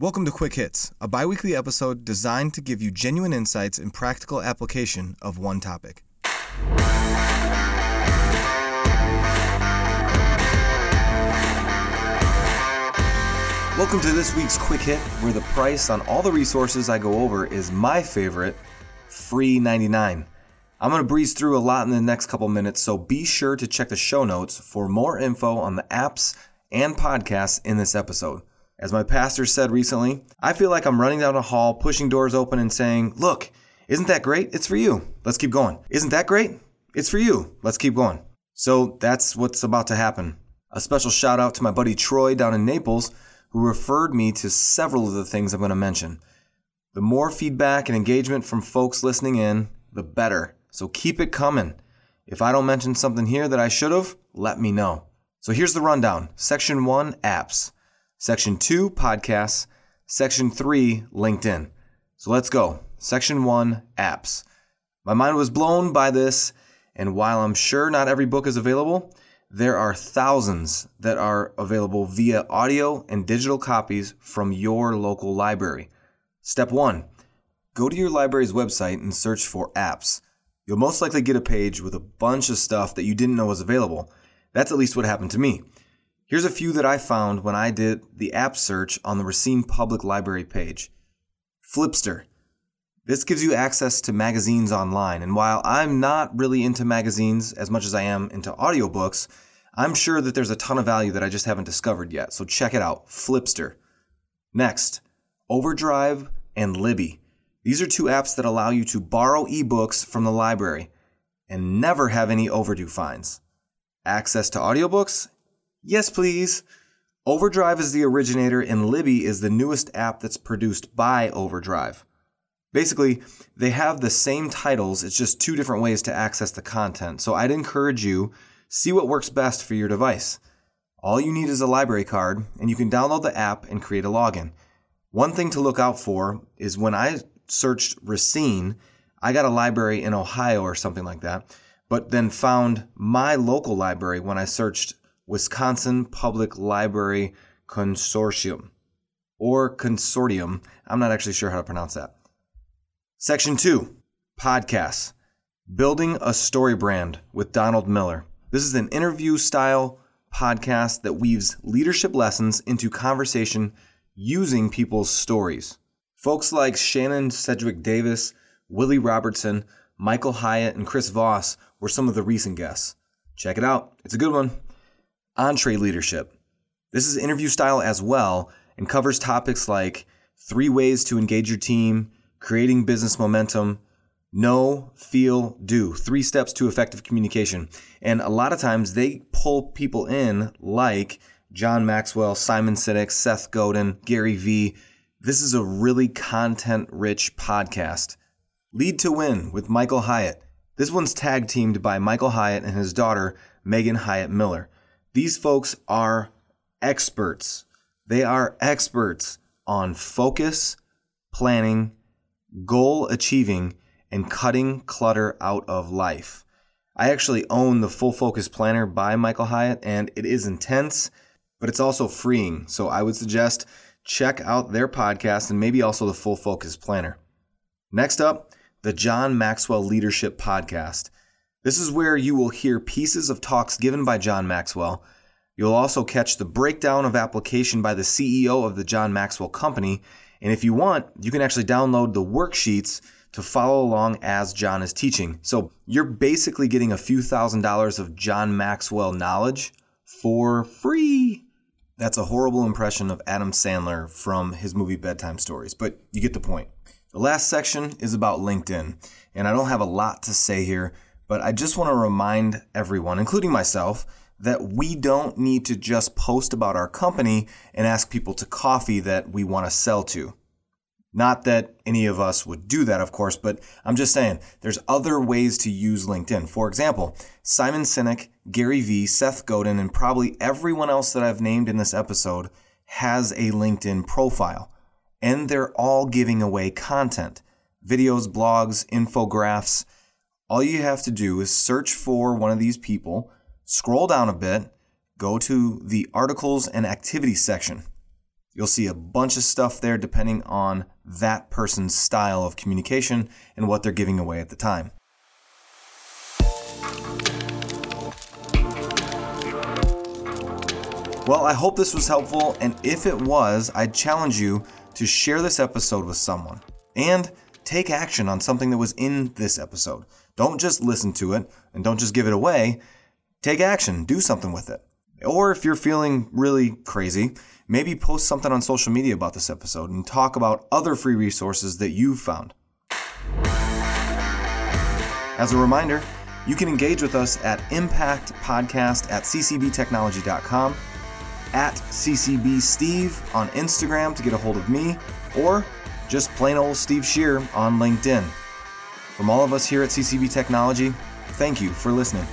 Welcome to Quick Hits, a bi weekly episode designed to give you genuine insights and practical application of one topic. Welcome to this week's Quick Hit, where the price on all the resources I go over is my favorite free 99. I'm going to breeze through a lot in the next couple minutes, so be sure to check the show notes for more info on the apps and podcasts in this episode. As my pastor said recently, I feel like I'm running down a hall, pushing doors open, and saying, Look, isn't that great? It's for you. Let's keep going. Isn't that great? It's for you. Let's keep going. So that's what's about to happen. A special shout out to my buddy Troy down in Naples who referred me to several of the things I'm going to mention. The more feedback and engagement from folks listening in, the better. So keep it coming. If I don't mention something here that I should have, let me know. So here's the rundown Section 1 Apps, Section 2 Podcasts, Section 3 LinkedIn. So let's go. Section 1 Apps. My mind was blown by this, and while I'm sure not every book is available, there are thousands that are available via audio and digital copies from your local library. Step one go to your library's website and search for apps. You'll most likely get a page with a bunch of stuff that you didn't know was available. That's at least what happened to me. Here's a few that I found when I did the app search on the Racine Public Library page Flipster. This gives you access to magazines online, and while I'm not really into magazines as much as I am into audiobooks, I'm sure that there's a ton of value that I just haven't discovered yet, so check it out Flipster. Next, Overdrive and Libby. These are two apps that allow you to borrow ebooks from the library and never have any overdue fines. Access to audiobooks? Yes, please. Overdrive is the originator, and Libby is the newest app that's produced by Overdrive. Basically, they have the same titles, it's just two different ways to access the content. So I'd encourage you see what works best for your device. All you need is a library card, and you can download the app and create a login. One thing to look out for is when I searched Racine, I got a library in Ohio or something like that, but then found my local library when I searched Wisconsin Public Library Consortium or Consortium. I'm not actually sure how to pronounce that. Section 2 Podcasts Building a Story Brand with Donald Miller. This is an interview style podcast that weaves leadership lessons into conversation using people's stories. Folks like Shannon Sedgwick Davis, Willie Robertson, Michael Hyatt, and Chris Voss were some of the recent guests. Check it out, it's a good one. EntreLeadership. This is interview style as well and covers topics like three ways to engage your team, creating business momentum, know, feel, do. Three steps to effective communication. And a lot of times they pull people in like John Maxwell, Simon Sinek, Seth Godin, Gary Vee. This is a really content rich podcast. Lead to Win with Michael Hyatt. This one's tag teamed by Michael Hyatt and his daughter, Megan Hyatt Miller. These folks are experts. They are experts on focus, planning, goal achieving, and cutting clutter out of life. I actually own the Full Focus Planner by Michael Hyatt, and it is intense, but it's also freeing. So I would suggest check out their podcast and maybe also the Full Focus Planner. Next up, the John Maxwell Leadership Podcast. This is where you will hear pieces of talks given by John Maxwell. You'll also catch the breakdown of application by the CEO of the John Maxwell Company. And if you want, you can actually download the worksheets to follow along as John is teaching. So you're basically getting a few thousand dollars of John Maxwell knowledge for free. That's a horrible impression of Adam Sandler from his movie Bedtime Stories, but you get the point. The last section is about LinkedIn, and I don't have a lot to say here, but I just want to remind everyone, including myself, that we don't need to just post about our company and ask people to coffee that we want to sell to. Not that any of us would do that, of course, but I'm just saying there's other ways to use LinkedIn. For example, Simon Sinek, Gary Vee, Seth Godin, and probably everyone else that I've named in this episode has a LinkedIn profile. And they're all giving away content videos, blogs, infographics. All you have to do is search for one of these people, scroll down a bit, go to the articles and activities section. You'll see a bunch of stuff there depending on that person's style of communication and what they're giving away at the time. Well, I hope this was helpful, and if it was, I'd challenge you to share this episode with someone and take action on something that was in this episode. Don't just listen to it and don't just give it away. Take action, do something with it. Or if you're feeling really crazy, maybe post something on social media about this episode and talk about other free resources that you've found. As a reminder, you can engage with us at impactpodcast at ccbtechnology.com at CCB Steve on Instagram to get a hold of me, or just plain old Steve Shear on LinkedIn. From all of us here at CCB Technology, thank you for listening.